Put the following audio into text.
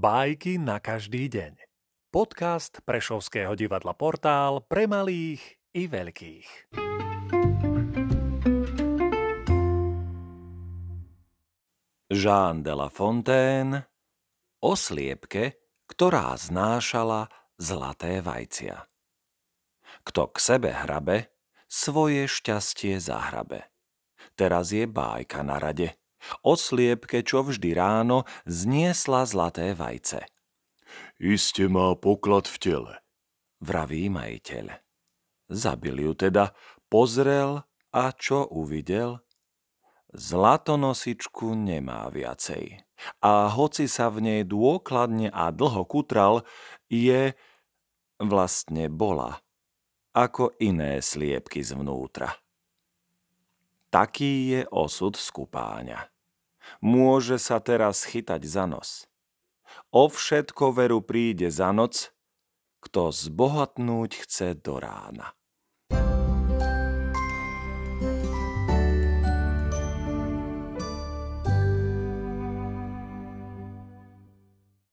Bajky na každý deň. Podcast Prešovského divadla Portál pre malých i veľkých. Jean de la Fontaine o sliepke, ktorá znášala zlaté vajcia. Kto k sebe hrabe, svoje šťastie zahrabe. Teraz je bájka na rade – o sliepke, čo vždy ráno zniesla zlaté vajce. Iste má poklad v tele, vraví majiteľ. Zabil ju teda, pozrel a čo uvidel? Zlatonosičku nemá viacej. A hoci sa v nej dôkladne a dlho kutral, je, vlastne bola, ako iné sliepky zvnútra. Taký je osud skupáňa. Môže sa teraz chytať za nos. O všetko veru príde za noc, kto zbohatnúť chce do rána.